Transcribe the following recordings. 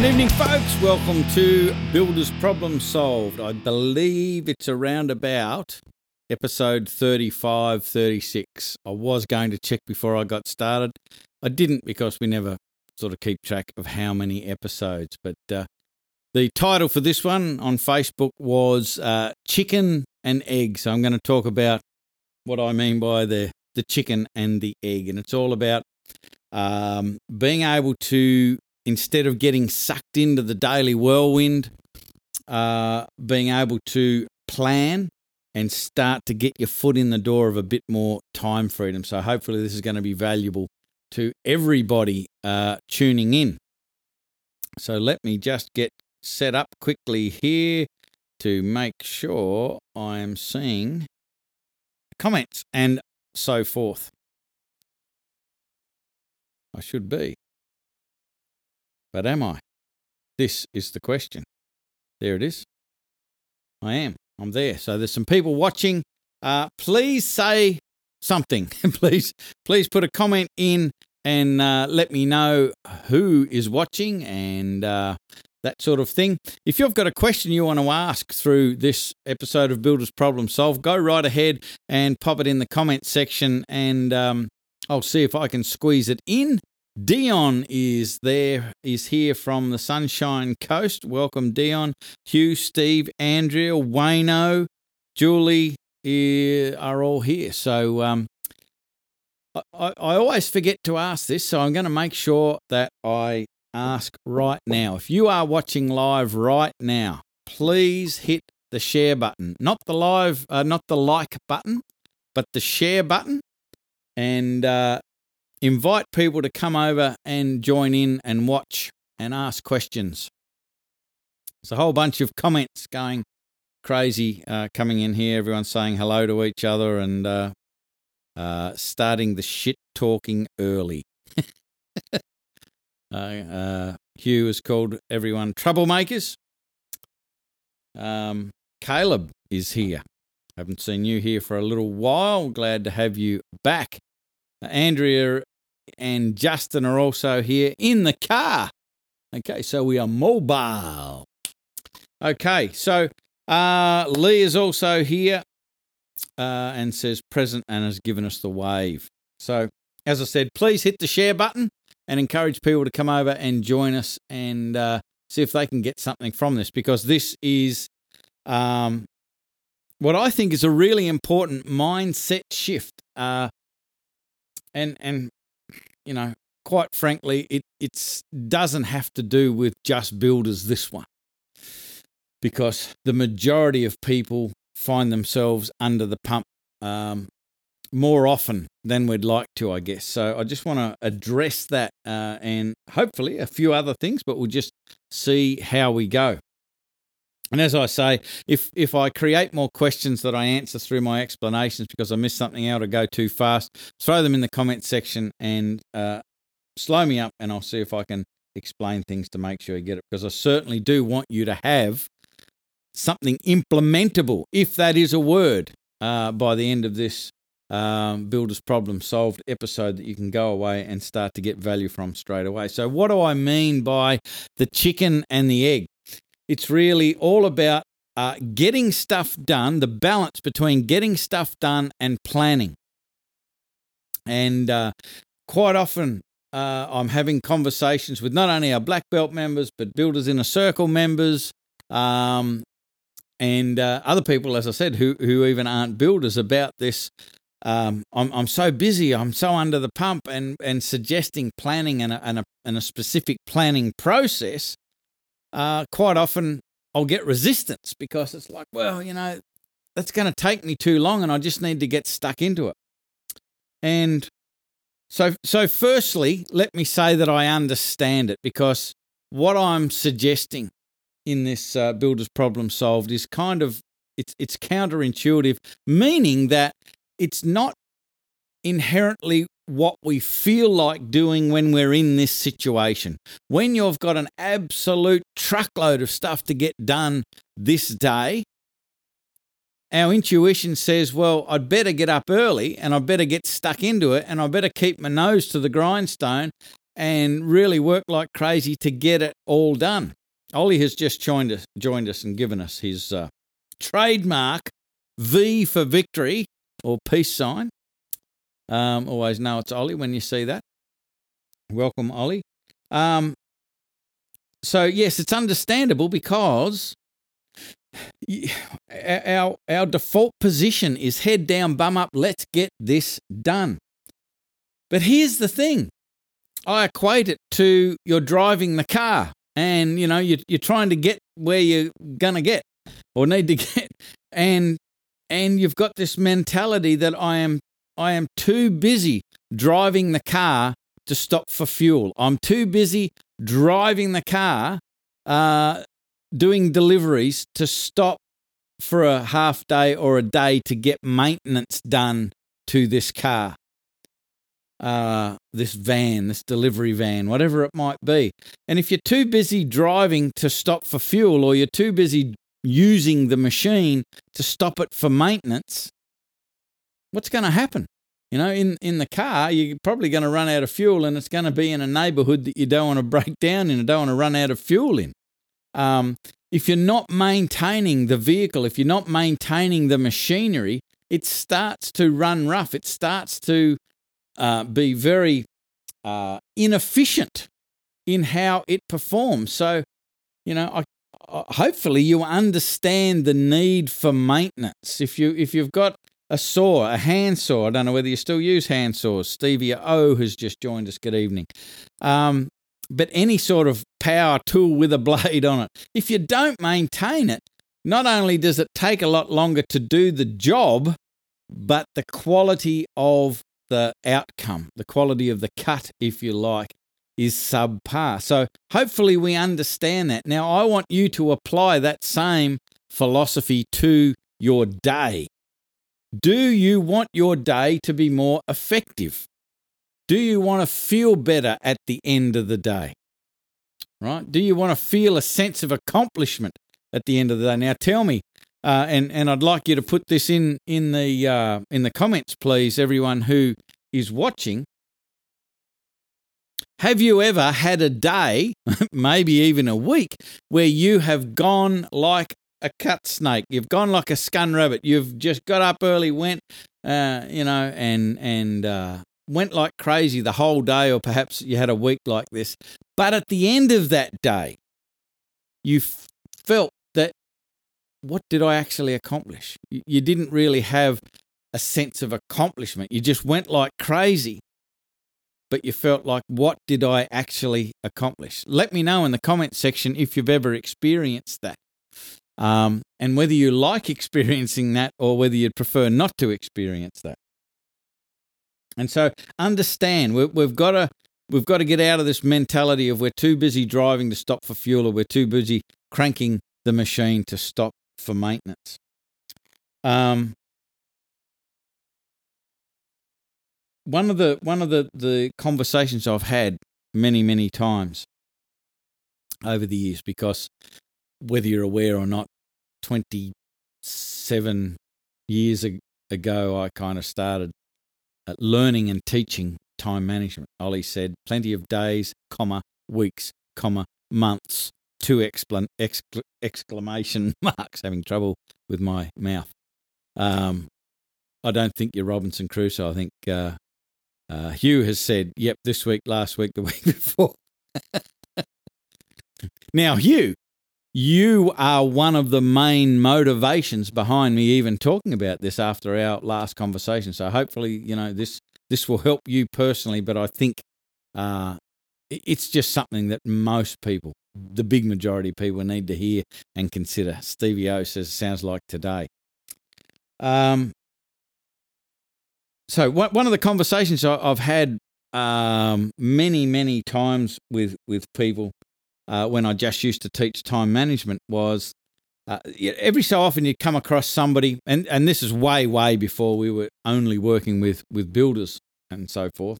Good evening, folks. Welcome to Builders Problem Solved. I believe it's around about episode 35, 36. I was going to check before I got started. I didn't because we never sort of keep track of how many episodes. But uh, the title for this one on Facebook was uh, Chicken and Egg. So I'm going to talk about what I mean by the, the chicken and the egg. And it's all about um, being able to instead of getting sucked into the daily whirlwind, uh, being able to plan and start to get your foot in the door of a bit more time freedom. So, hopefully, this is going to be valuable to everybody uh, tuning in. So, let me just get set up quickly here to make sure I am seeing comments and so forth. I should be. But am I? This is the question. There it is. I am. I'm there. So there's some people watching. Uh, please say something. please, please put a comment in and uh, let me know who is watching and uh, that sort of thing. If you've got a question you want to ask through this episode of Builders Problem Solved, go right ahead and pop it in the comment section, and um, I'll see if I can squeeze it in. Dion is there, is here from the Sunshine Coast. Welcome, Dion. Hugh, Steve, Andrea, Wayno, Julie are all here. So um, I, I always forget to ask this, so I'm going to make sure that I ask right now. If you are watching live right now, please hit the share button, not the live, uh, not the like button, but the share button. And uh, invite people to come over and join in and watch and ask questions. There's a whole bunch of comments going crazy uh, coming in here. Everyone's saying hello to each other and uh, uh, starting the shit talking early. Uh, Hugh has called everyone troublemakers. Um, Caleb is here. Haven't seen you here for a little while. Glad to have you back. Andrea and Justin are also here in the car. Okay, so we are mobile. Okay, so uh, Lee is also here uh, and says present and has given us the wave. So, as I said, please hit the share button and encourage people to come over and join us and uh, see if they can get something from this because this is um, what I think is a really important mindset shift. Uh, and and you know, quite frankly, it it's doesn't have to do with just builders. This one, because the majority of people find themselves under the pump um, more often than we'd like to, I guess. So I just want to address that uh, and hopefully a few other things, but we'll just see how we go. And as I say, if if I create more questions that I answer through my explanations because I miss something out or go too fast, throw them in the comment section and uh, slow me up, and I'll see if I can explain things to make sure you get it. Because I certainly do want you to have something implementable, if that is a word, uh, by the end of this um, Builders Problem Solved episode that you can go away and start to get value from straight away. So, what do I mean by the chicken and the egg? It's really all about uh, getting stuff done, the balance between getting stuff done and planning. And uh, quite often, uh, I'm having conversations with not only our black belt members, but builders inner circle members, um, and uh, other people, as I said, who who even aren't builders about this. Um, I'm I'm so busy, I'm so under the pump, and and suggesting planning and a, and a, and a specific planning process uh, quite often I'll get resistance because it's like, well, you know, that's going to take me too long and I just need to get stuck into it. And so, so firstly, let me say that I understand it because what I'm suggesting in this uh, builder's problem solved is kind of it's it's counterintuitive, meaning that it's not inherently what we feel like doing when we're in this situation. When you've got an absolute truckload of stuff to get done this day, our intuition says, well, I'd better get up early and I'd better get stuck into it and I better keep my nose to the grindstone and really work like crazy to get it all done. Ollie has just joined us, joined us and given us his uh, trademark V for victory or peace sign. Um, always know it's Ollie when you see that. Welcome, Ollie. Um, so yes, it's understandable because our our default position is head down, bum up. Let's get this done. But here's the thing: I equate it to you're driving the car, and you know you're, you're trying to get where you're gonna get or need to get, and and you've got this mentality that I am I am too busy driving the car to stop for fuel. I'm too busy driving the car, uh, doing deliveries to stop for a half day or a day to get maintenance done to this car, uh, this van, this delivery van, whatever it might be. And if you're too busy driving to stop for fuel or you're too busy using the machine to stop it for maintenance, what's going to happen? You know, in, in the car, you're probably going to run out of fuel and it's going to be in a neighborhood that you don't want to break down in and don't want to run out of fuel in. Um, if you're not maintaining the vehicle, if you're not maintaining the machinery, it starts to run rough. It starts to uh, be very uh, inefficient in how it performs. So, you know, I, hopefully you understand the need for maintenance. If you if you've got a saw, a hand saw. I don't know whether you still use hand saws. Stevie O has just joined us. Good evening. Um, but any sort of power tool with a blade on it, if you don't maintain it, not only does it take a lot longer to do the job, but the quality of the outcome, the quality of the cut, if you like, is subpar. So hopefully we understand that. Now, I want you to apply that same philosophy to your day. Do you want your day to be more effective? Do you want to feel better at the end of the day? Right? Do you want to feel a sense of accomplishment at the end of the day? Now, tell me, uh, and and I'd like you to put this in in the uh, in the comments, please, everyone who is watching. Have you ever had a day, maybe even a week, where you have gone like a cut snake. You've gone like a scun rabbit. You've just got up early, went, uh, you know, and and uh, went like crazy the whole day, or perhaps you had a week like this. But at the end of that day, you f- felt that what did I actually accomplish? You, you didn't really have a sense of accomplishment. You just went like crazy but you felt like, what did I actually accomplish? Let me know in the comments section if you've ever experienced that um, and whether you like experiencing that or whether you'd prefer not to experience that. And so understand we, we've got to we've got to get out of this mentality of we're too busy driving to stop for fuel or we're too busy cranking the machine to stop for maintenance. Um, one of the one of the, the conversations I've had many many times over the years because whether you're aware or not, 27 years ago, I kind of started learning and teaching time management. Ollie said plenty of days, comma, weeks, comma, months, two exclam- excla- exclamation marks, having trouble with my mouth. Um, I don't think you're Robinson Crusoe. I think uh, uh, Hugh has said, yep, this week, last week, the week before. now, Hugh, you are one of the main motivations behind me even talking about this after our last conversation. So hopefully, you know, this this will help you personally, but I think uh, it's just something that most people, the big majority of people, need to hear and consider. Stevie O says, sounds like today. Um, so one of the conversations I've had um, many, many times with with people uh, when I just used to teach time management was uh, every so often you'd come across somebody, and, and this is way, way before we were only working with, with builders and so forth.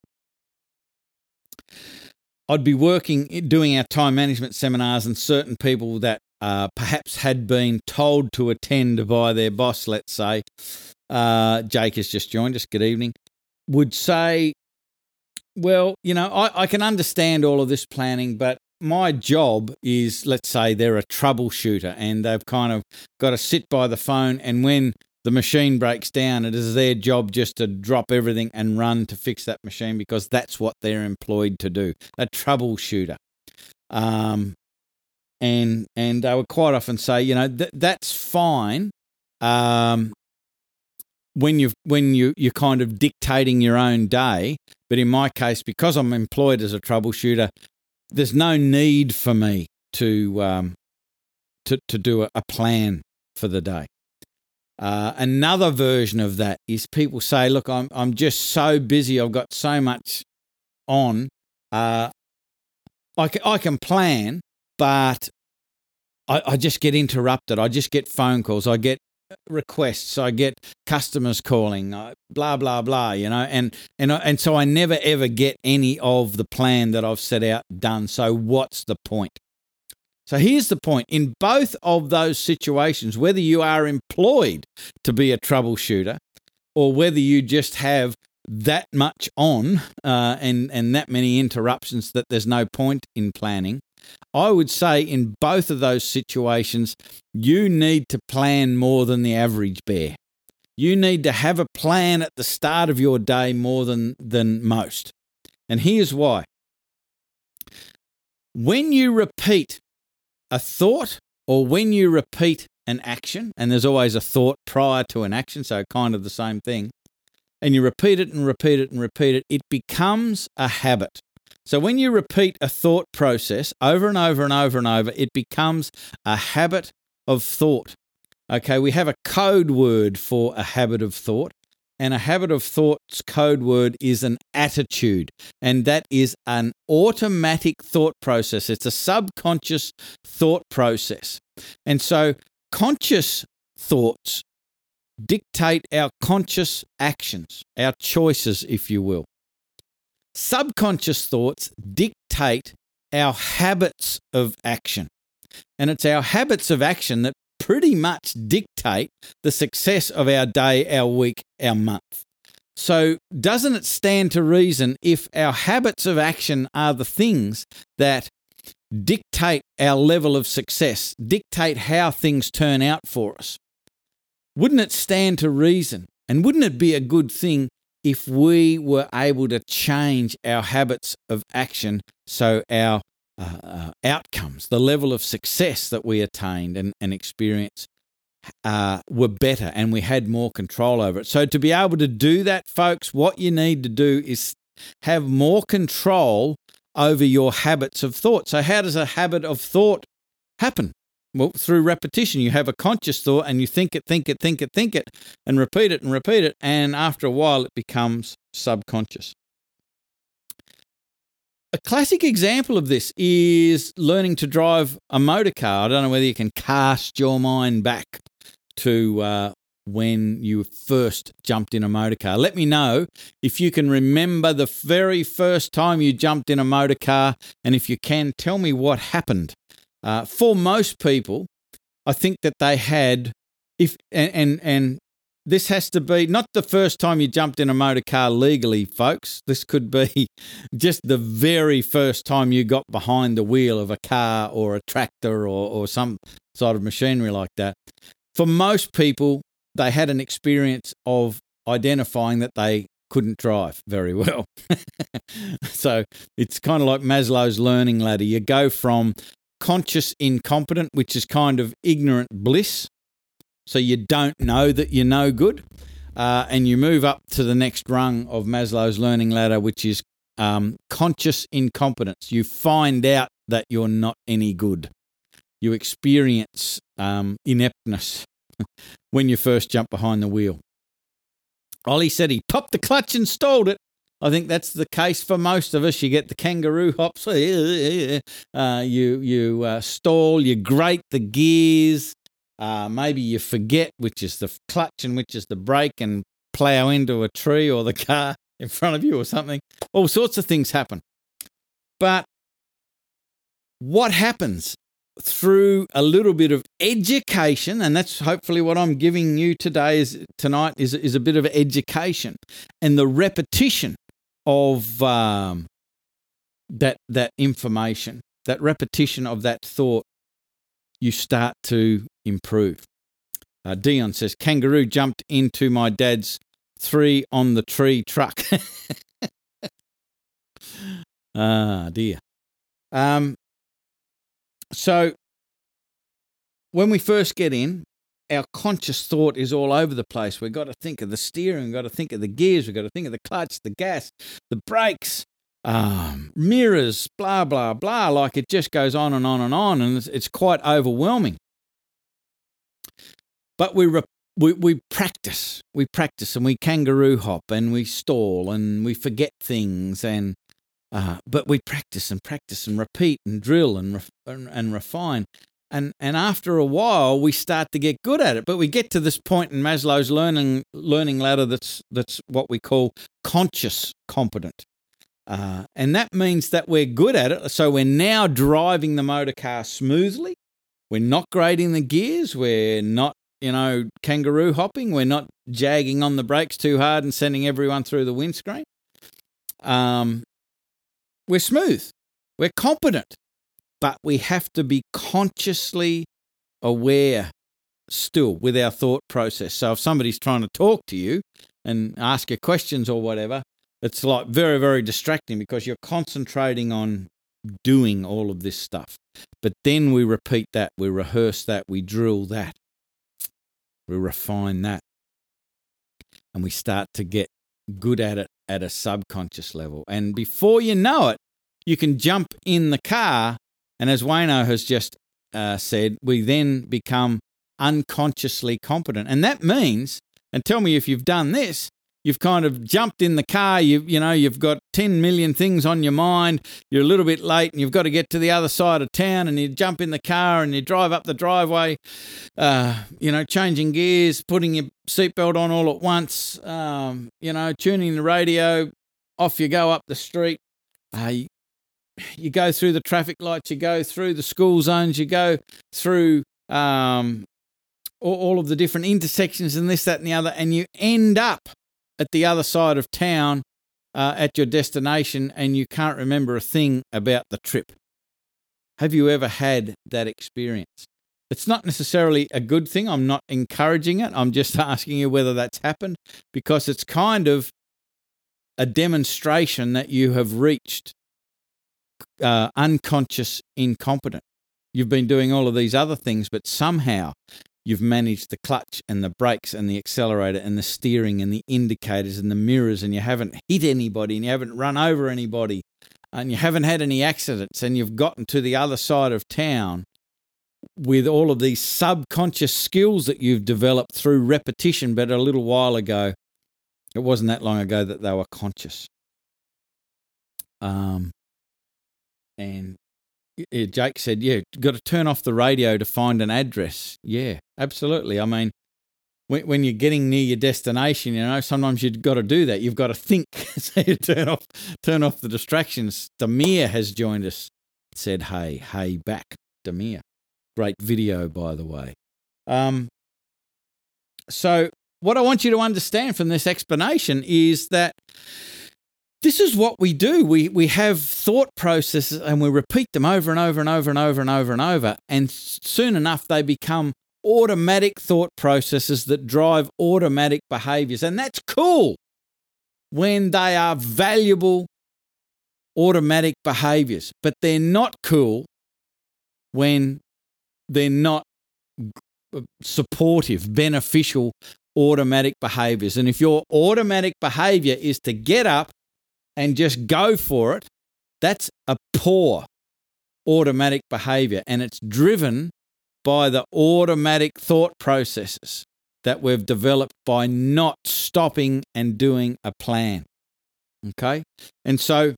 I'd be working, doing our time management seminars, and certain people that uh, perhaps had been told to attend by their boss, let's say, uh, Jake has just joined us, good evening, would say, Well, you know, I, I can understand all of this planning, but my job is let's say they're a troubleshooter and they've kind of got to sit by the phone and when the machine breaks down it is their job just to drop everything and run to fix that machine because that's what they're employed to do a troubleshooter. Um, and and they would quite often say you know th- that's fine um, when you when you you're kind of dictating your own day but in my case because I'm employed as a troubleshooter there's no need for me to um, to to do a, a plan for the day. Uh, another version of that is people say, "Look, I'm I'm just so busy. I've got so much on. Uh, I can, I can plan, but I, I just get interrupted. I just get phone calls. I get requests. I get customers calling, uh, blah blah blah. You know, and and and so I never ever get any of the plan that I've set out done. So what's the point? So here's the point: in both of those situations, whether you are employed to be a troubleshooter or whether you just have that much on uh, and and that many interruptions that there's no point in planning, I would say in both of those situations, you need to plan more than the average bear. You need to have a plan at the start of your day more than, than most. And here's why. When you repeat a thought or when you repeat an action, and there's always a thought prior to an action, so kind of the same thing, and you repeat it and repeat it and repeat it, it becomes a habit. So when you repeat a thought process over and over and over and over, it becomes a habit of thought. Okay, we have a code word for a habit of thought, and a habit of thought's code word is an attitude, and that is an automatic thought process. It's a subconscious thought process. And so conscious thoughts dictate our conscious actions, our choices, if you will subconscious thoughts dictate our habits of action. And it's our habits of action that pretty much dictate the success of our day, our week, our month. So, doesn't it stand to reason if our habits of action are the things that dictate our level of success, dictate how things turn out for us? Wouldn't it stand to reason? And wouldn't it be a good thing if we were able to change our habits of action so our uh, uh, outcomes, the level of success that we attained and, and experienced, uh, were better and we had more control over it. So, to be able to do that, folks, what you need to do is have more control over your habits of thought. So, how does a habit of thought happen? Well, through repetition, you have a conscious thought and you think it, think it, think it, think it, and repeat it and repeat it. And after a while, it becomes subconscious. A classic example of this is learning to drive a motor car. I don't know whether you can cast your mind back to uh, when you first jumped in a motor car. Let me know if you can remember the very first time you jumped in a motor car, and if you can, tell me what happened. Uh, for most people, I think that they had if and, and and this has to be not the first time you jumped in a motor car legally, folks. This could be just the very first time you got behind the wheel of a car or a tractor or, or some sort of machinery like that. For most people, they had an experience of identifying that they couldn't drive very well. so it's kind of like Maslow's learning ladder. You go from conscious incompetent, which is kind of ignorant bliss. So you don't know that you're no good. Uh, and you move up to the next rung of Maslow's learning ladder, which is um, conscious incompetence. You find out that you're not any good. You experience um, ineptness when you first jump behind the wheel. Ollie said he popped the clutch and stalled it. I think that's the case for most of us. You get the kangaroo hops, uh, you you uh, stall, you grate the gears, uh, maybe you forget which is the clutch and which is the brake, and plow into a tree or the car in front of you or something. All sorts of things happen. But what happens through a little bit of education, and that's hopefully what I'm giving you today is tonight is, is a bit of education and the repetition of um, that that information, that repetition of that thought, you start to improve. Uh, Dion says, Kangaroo jumped into my dad's three on the tree truck. ah, dear. Um, so, when we first get in, our conscious thought is all over the place. We've got to think of the steering, we've got to think of the gears, we've got to think of the clutch, the gas, the brakes, um, mirrors, blah, blah, blah. Like it just goes on and on and on, and it's, it's quite overwhelming. But we, re- we, we practice, we practice, and we kangaroo hop, and we stall, and we forget things, and uh, but we practice and practice and repeat and drill and, and, and refine and and after a while we start to get good at it. But we get to this point in Maslow's learning learning ladder that's that's what we call conscious competent. Uh, and that means that we're good at it. So we're now driving the motor car smoothly. We're not grading the gears. We're not you know kangaroo hopping. We're not jagging on the brakes too hard and sending everyone through the windscreen. Um, we're smooth. We're competent but we have to be consciously aware still with our thought process. So if somebody's trying to talk to you and ask you questions or whatever, it's like very, very distracting because you're concentrating on doing all of this stuff. But then we repeat that, we rehearse that, we drill that, we refine that, and we start to get good at it at a subconscious level. And before you know it, you can jump in the car and as Wayno has just uh, said, we then become unconsciously competent. And that means, and tell me if you've done this, you've kind of jumped in the car, you you know, you've got 10 million things on your mind, you're a little bit late and you've got to get to the other side of town and you jump in the car and you drive up the driveway, uh, you know, changing gears, putting your seatbelt on all at once, um, you know, tuning the radio, off you go up the street. Uh, you go through the traffic lights, you go through the school zones, you go through um, all, all of the different intersections and this, that, and the other, and you end up at the other side of town uh, at your destination and you can't remember a thing about the trip. Have you ever had that experience? It's not necessarily a good thing. I'm not encouraging it. I'm just asking you whether that's happened because it's kind of a demonstration that you have reached uh, unconscious incompetent. You've been doing all of these other things, but somehow you've managed the clutch and the brakes and the accelerator and the steering and the indicators and the mirrors, and you haven't hit anybody and you haven't run over anybody and you haven't had any accidents and you've gotten to the other side of town with all of these subconscious skills that you've developed through repetition, but a little while ago, it wasn't that long ago that they were conscious. Um, and Jake said, "Yeah, got to turn off the radio to find an address." Yeah, absolutely. I mean, when, when you're getting near your destination, you know, sometimes you've got to do that. You've got to think. so you turn off, turn off the distractions. Demir has joined us. Said, "Hey, hey, back, Demir." Great video, by the way. Um, so what I want you to understand from this explanation is that this is what we do. We we have thought processes and we repeat them over and over and over and over and over and over. And soon enough, they become automatic thought processes that drive automatic behaviors. And that's cool when they are valuable automatic behaviors, but they're not cool when they're not uh, supportive, beneficial automatic behaviors. And if your automatic behavior is to get up and just go for it, that's a poor automatic behavior. And it's driven by the automatic thought processes that we've developed by not stopping and doing a plan. Okay. And so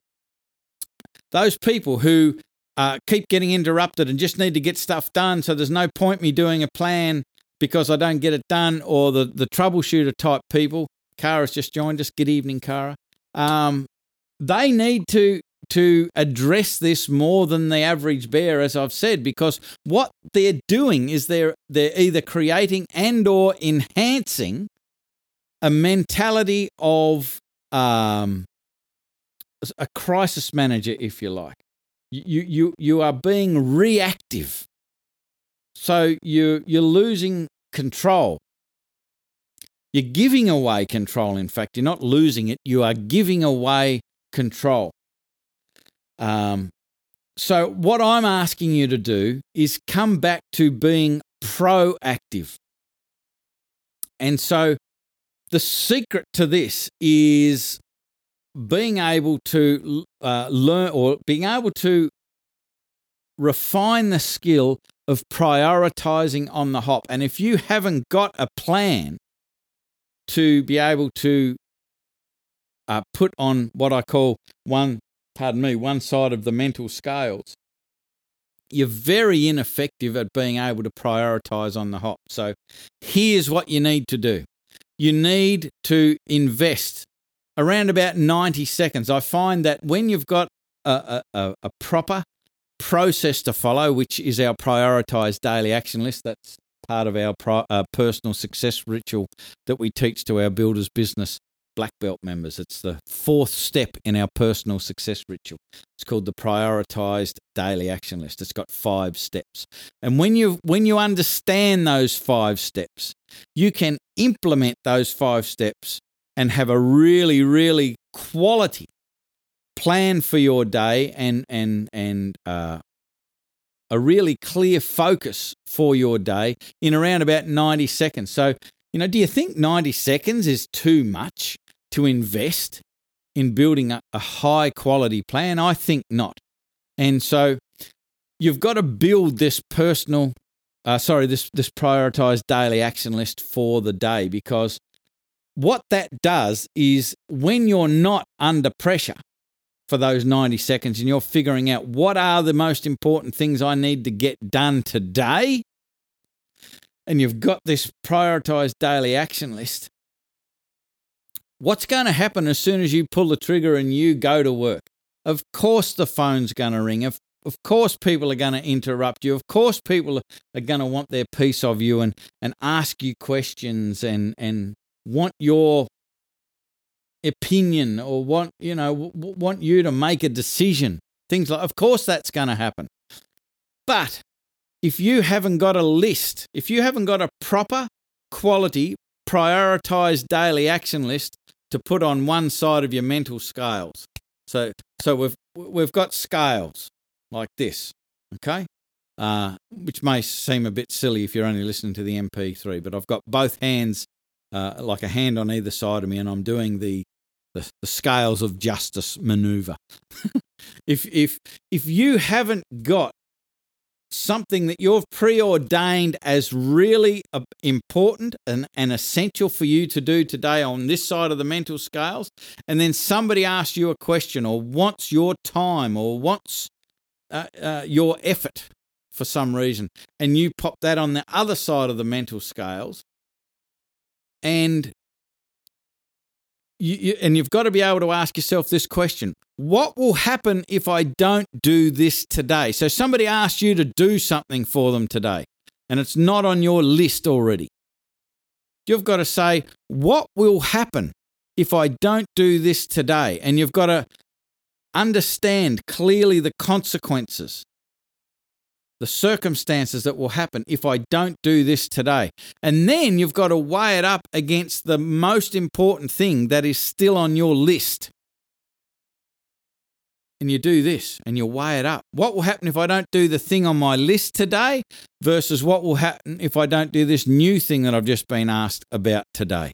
those people who uh, keep getting interrupted and just need to get stuff done, so there's no point me doing a plan because I don't get it done, or the, the troubleshooter type people. Kara's just joined us. Good evening, Kara. Um, they need to to address this more than the average bear as i've said because what they're doing is they're they're either creating and or enhancing a mentality of um, a crisis manager, if you like. You, you, you are being reactive. So you, you're losing control. You're giving away control, in fact. You're not losing it, you are giving away control. Um, so, what I'm asking you to do is come back to being proactive. And so, the secret to this is being able to uh, learn or being able to refine the skill of prioritizing on the hop. And if you haven't got a plan to be able to uh, put on what I call one, pardon me, one side of the mental scales, you're very ineffective at being able to prioritize on the hop. So here's what you need to do you need to invest around about 90 seconds. I find that when you've got a, a, a proper process to follow, which is our prioritized daily action list, that's part of our pro, uh, personal success ritual that we teach to our builders business black belt members. It's the fourth step in our personal success ritual. It's called the prioritized daily action list. It's got five steps. And when you when you understand those five steps, you can implement those five steps and have a really really quality plan for your day and and and uh, a really clear focus for your day in around about 90 seconds. So, you know, do you think 90 seconds is too much to invest in building a, a high quality plan? I think not. And so you've got to build this personal, uh, sorry, this, this prioritized daily action list for the day because what that does is when you're not under pressure for those 90 seconds and you're figuring out what are the most important things I need to get done today, and you've got this prioritized daily action list, what's going to happen as soon as you pull the trigger and you go to work? Of course, the phone's going to ring. Of, of course, people are going to interrupt you. Of course, people are going to want their piece of you and, and ask you questions and, and want your opinion or want, you know, want you to make a decision. Things like, of course, that's going to happen. But if you haven't got a list, if you haven't got a proper quality prioritized daily action list to put on one side of your mental scales. So, so we've we've got scales like this, okay, uh, which may seem a bit silly if you're only listening to the MP3, but I've got both hands, uh, like a hand on either side of me, and I'm doing the the, the scales of justice maneuver. if if if you haven't got something that you've preordained as really uh, important and, and essential for you to do today on this side of the mental scales, and then somebody asks you a question or wants your time or wants uh, uh, your effort for some reason, and you pop that on the other side of the mental scales, and you, you, and you've got to be able to ask yourself this question What will happen if I don't do this today? So, somebody asked you to do something for them today, and it's not on your list already. You've got to say, What will happen if I don't do this today? And you've got to understand clearly the consequences the circumstances that will happen if I don't do this today. And then you've got to weigh it up against the most important thing that is still on your list. And you do this and you weigh it up. What will happen if I don't do the thing on my list today versus what will happen if I don't do this new thing that I've just been asked about today?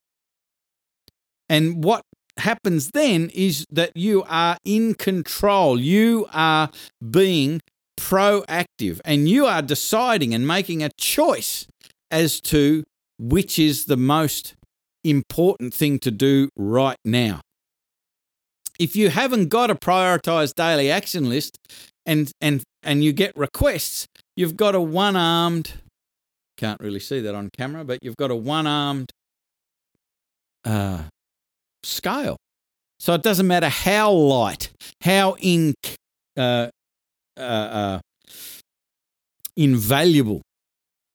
And what happens then is that you are in control. You are being proactive and you are deciding and making a choice as to which is the most important thing to do right now. If you haven't got a prioritized daily action list and and and you get requests, you've got a one-armed can't really see that on camera, but you've got a one-armed uh, scale. So it doesn't matter how light, how in uh, uh, uh, invaluable,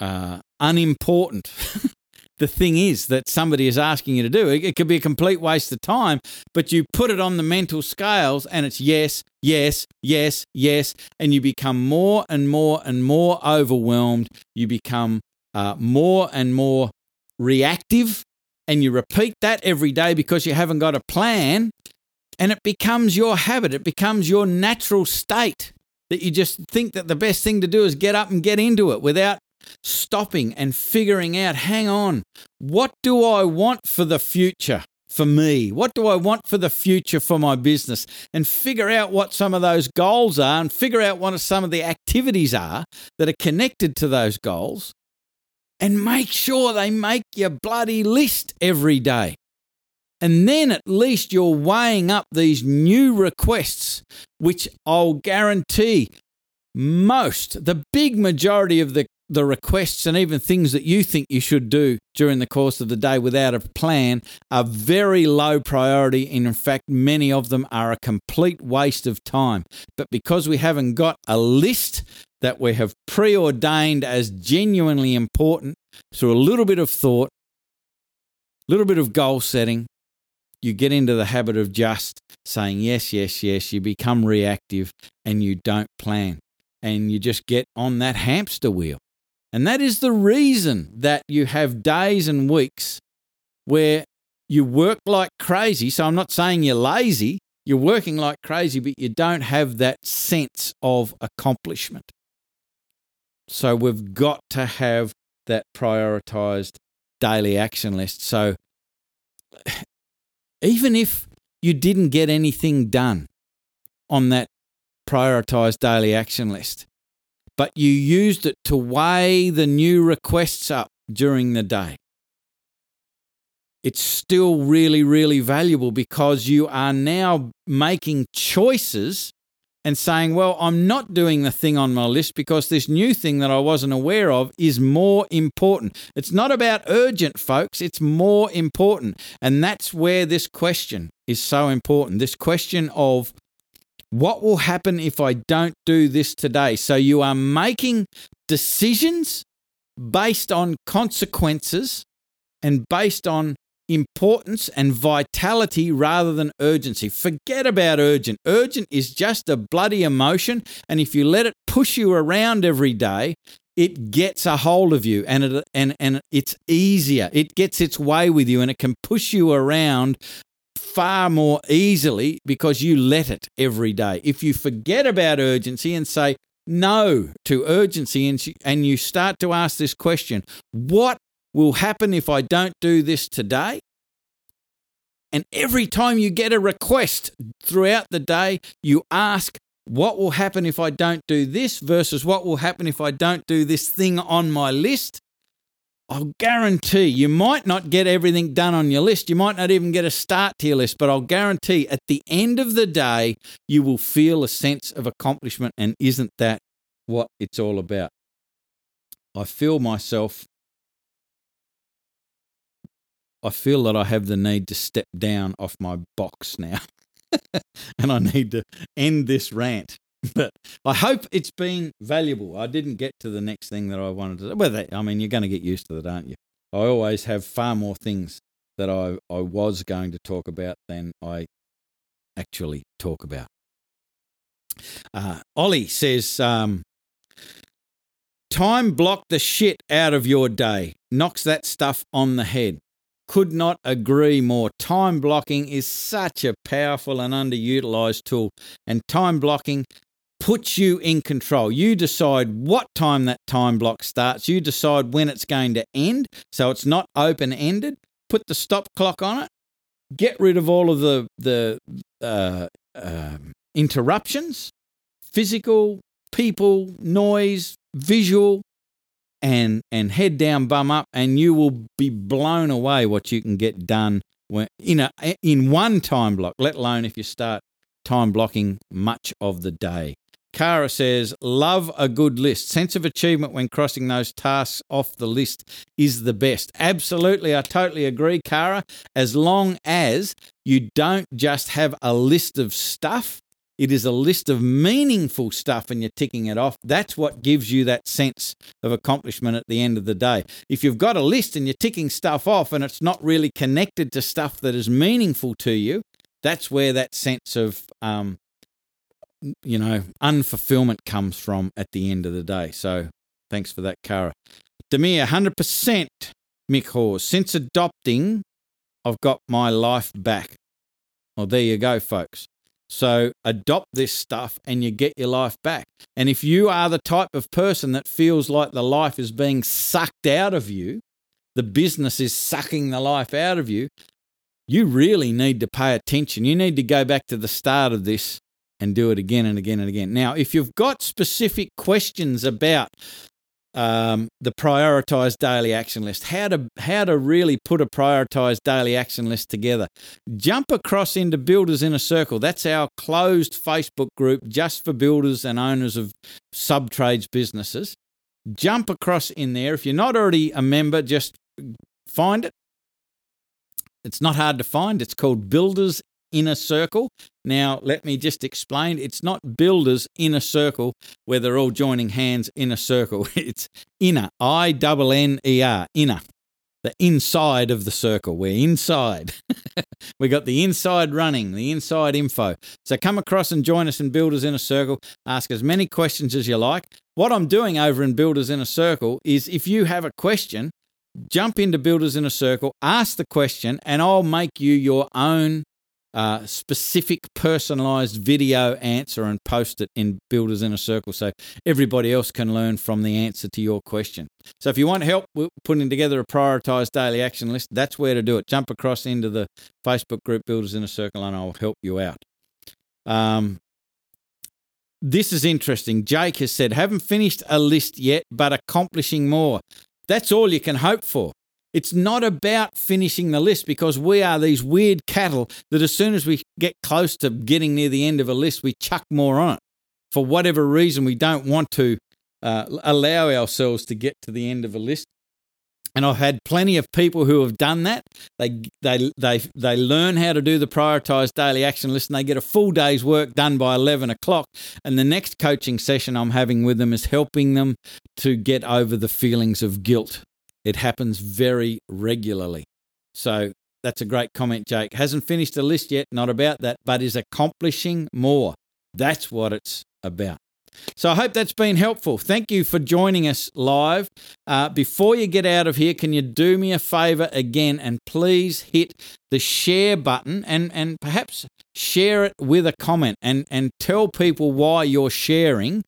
uh, unimportant the thing is that somebody is asking you to do. It, it could be a complete waste of time, but you put it on the mental scales and it's yes, yes, yes, yes. And you become more and more and more overwhelmed. You become uh, more and more reactive. And you repeat that every day because you haven't got a plan. And it becomes your habit, it becomes your natural state that you just think that the best thing to do is get up and get into it without stopping and figuring out hang on, what do I want for the future? For me, what do I want for the future for my business? And figure out what some of those goals are and figure out what some of the activities are that are connected to those goals. And make sure they make your bloody list every day. And then at least you're weighing up these new requests, which I'll guarantee most, the big majority of the the requests and even things that you think you should do during the course of the day without a plan are very low priority. And in fact, many of them are a complete waste of time. But because we haven't got a list that we have preordained as genuinely important through a little bit of thought, a little bit of goal setting, you get into the habit of just saying yes, yes, yes. You become reactive and you don't plan. And you just get on that hamster wheel. And that is the reason that you have days and weeks where you work like crazy. So I'm not saying you're lazy, you're working like crazy, but you don't have that sense of accomplishment. So we've got to have that prioritized daily action list. So even if you didn't get anything done on that prioritized daily action list, but you used it to weigh the new requests up during the day. It's still really, really valuable because you are now making choices and saying, well, I'm not doing the thing on my list because this new thing that I wasn't aware of is more important. It's not about urgent, folks, it's more important. And that's where this question is so important. This question of what will happen if I don't do this today? So you are making decisions based on consequences and based on importance and vitality rather than urgency. Forget about urgent. Urgent is just a bloody emotion. And if you let it push you around every day, it gets a hold of you and it and and it's easier. It gets its way with you and it can push you around far more easily because you let it every day. If you forget about urgency and say no to urgency and, and you start to ask this question what will happen if I don't do this today? And every time you get a request throughout the day, you ask, what will happen if I don't do this versus what will happen if I don't do this thing on my list? I'll guarantee you might not get everything done on your list. You might not even get a start to your list, but I'll guarantee at the end of the day, you will feel a sense of accomplishment. And isn't that what it's all about? I feel myself, I feel that I have the need to step down off my box now. and I need to end this rant. But I hope it's been valuable. I didn't get to the next thing that I wanted to. Well, that, I mean, you're going to get used to it, aren't you? I always have far more things that I, I was going to talk about than I actually talk about. Uh, Ollie says, um, time block the shit out of your day, knocks that stuff on the head. Could not agree more. Time blocking is such a powerful and underutilized tool, and time blocking puts you in control. You decide what time that time block starts. You decide when it's going to end. So it's not open ended. Put the stop clock on it. Get rid of all of the, the uh, uh, interruptions physical, people, noise, visual, and, and head down, bum up, and you will be blown away what you can get done when, in, a, in one time block, let alone if you start time blocking much of the day. Kara says, Love a good list. Sense of achievement when crossing those tasks off the list is the best. Absolutely. I totally agree, Kara. As long as you don't just have a list of stuff, It is a list of meaningful stuff and you're ticking it off. That's what gives you that sense of accomplishment at the end of the day. If you've got a list and you're ticking stuff off and it's not really connected to stuff that is meaningful to you, that's where that sense of, um, you know, unfulfillment comes from at the end of the day. So thanks for that, Cara. Demir, 100% Mick Hawes. Since adopting, I've got my life back. Well, there you go, folks. So adopt this stuff and you get your life back. And if you are the type of person that feels like the life is being sucked out of you, the business is sucking the life out of you, you really need to pay attention. You need to go back to the start of this and do it again and again and again. Now, if you've got specific questions about um, the prioritized daily action list, how to how to really put a prioritized daily action list together. Jump across into Builders Inner Circle. That's our closed Facebook group just for builders and owners of sub trades businesses. Jump across in there. If you're not already a member, just find it. It's not hard to find. It's called Builders inner circle. Now, let me just explain it's not builders in a circle where they're all joining hands in a circle. It's inner, I double N E R, inner. The inside of the circle. We're inside. we got the inside running, the inside info. So come across and join us in Builders Inner Circle. Ask as many questions as you like. What I'm doing over in Builders Inner Circle is if you have a question, jump into Builders Inner Circle, ask the question, and I'll make you your own uh, specific personalized video answer and post it in Builders Inner Circle so everybody else can learn from the answer to your question. So if you want help putting together a prioritized daily action list, that's where to do it. Jump across into the Facebook group Builders Inner Circle and I'll help you out. Um, this is interesting. Jake has said, haven't finished a list yet, but accomplishing more. That's all you can hope for. It's not about finishing the list because we are these weird cattle that as soon as we get close to getting near the end of a list, we chuck more on it. For whatever reason, we don't want to uh, allow ourselves to get to the end of a list. And I've had plenty of people who have done that. They they they they learn how to do the prioritized daily action list, and they get a full day's work done by eleven o'clock. And the next coaching session I'm having with them is helping them to get over the feelings of guilt it happens very regularly. So that's a great comment, Jake. Hasn't finished a list yet, not about that, but is accomplishing more. That's what it's about. So I hope that's been helpful. Thank you for joining us live. Uh, before you get out of here, can you do me a favor again and please hit the share button and, and perhaps share it with a comment and, and tell people why you're sharing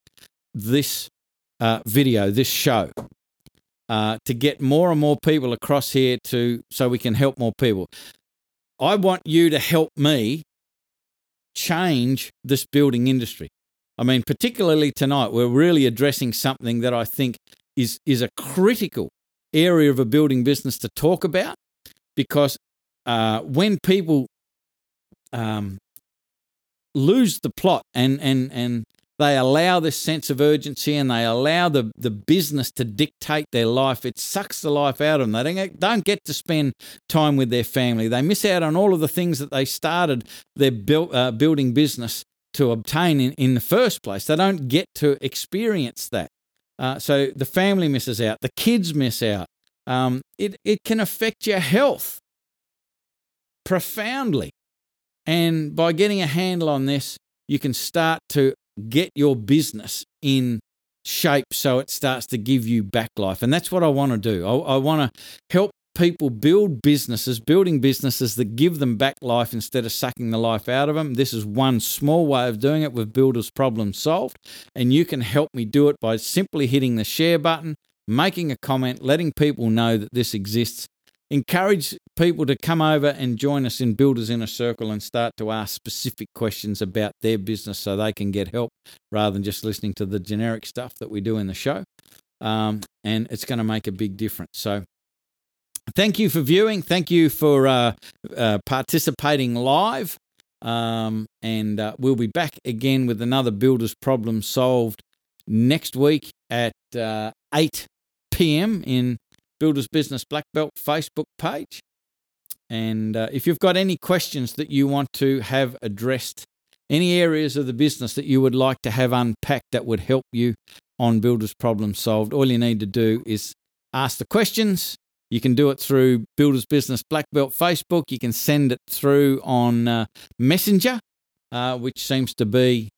this uh, video, this show uh, to get more and more people across here to so we can help more people. I want you to help me change this building industry. I mean, particularly tonight, we're really addressing something that I think is is a critical area of a building business to talk about because uh, when people um, lose the plot and and and they allow this sense of urgency and they allow the, the business to dictate their life. It sucks the life out of them. They don't, get to spend time with their family. They miss out on all of the things that they started their build, uh, building business to obtain in, in the first place. They don't get to experience that. Uh, so the family misses out, the kids miss out. Um, it, it can affect your health profoundly. And by getting a handle on this, you can start to get your business in shape so it starts to give you back life. And that's what I want to do. I, I want to help people build businesses, building businesses that give them back life instead of sucking the life out of them. This is one small way of doing it with Builders Problem Solved. And you can help me do it by simply hitting the share button, making a comment, letting people know that this exists, encourage people to come over and join us in Builders Inner Circle and start to ask specific questions about their business so they can get help rather than just listening to the generic stuff that we do in the show. Um, and it's going to make a big difference. So, thank you for viewing. Thank you for uh, uh, participating live. Um, and uh, we'll be back again with another Builders Problem Solved next week at uh, 8 p.m. in Builders Business Black Belt Facebook page. And uh, if you've got any questions that you want to have addressed any areas of the business that you would like to have unpacked that would help you on Builders Problem Solved, all you need to do is ask the questions. You can do it through Builders Business Black Belt Facebook. You can send it through on uh, Messenger, uh, which seems to be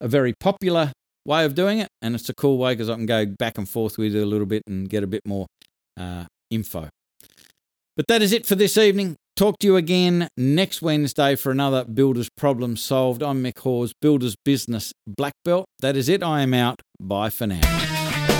a very popular way of doing it. And it's a cool way because I can go back and forth with it a little bit and get a bit more uh, info. But that is it for this evening. Talk to you again next Wednesday for another Builders Problem Solved. I'm Mick Hawes, Builders Business Black Belt. That is it. I am out. Bye for now.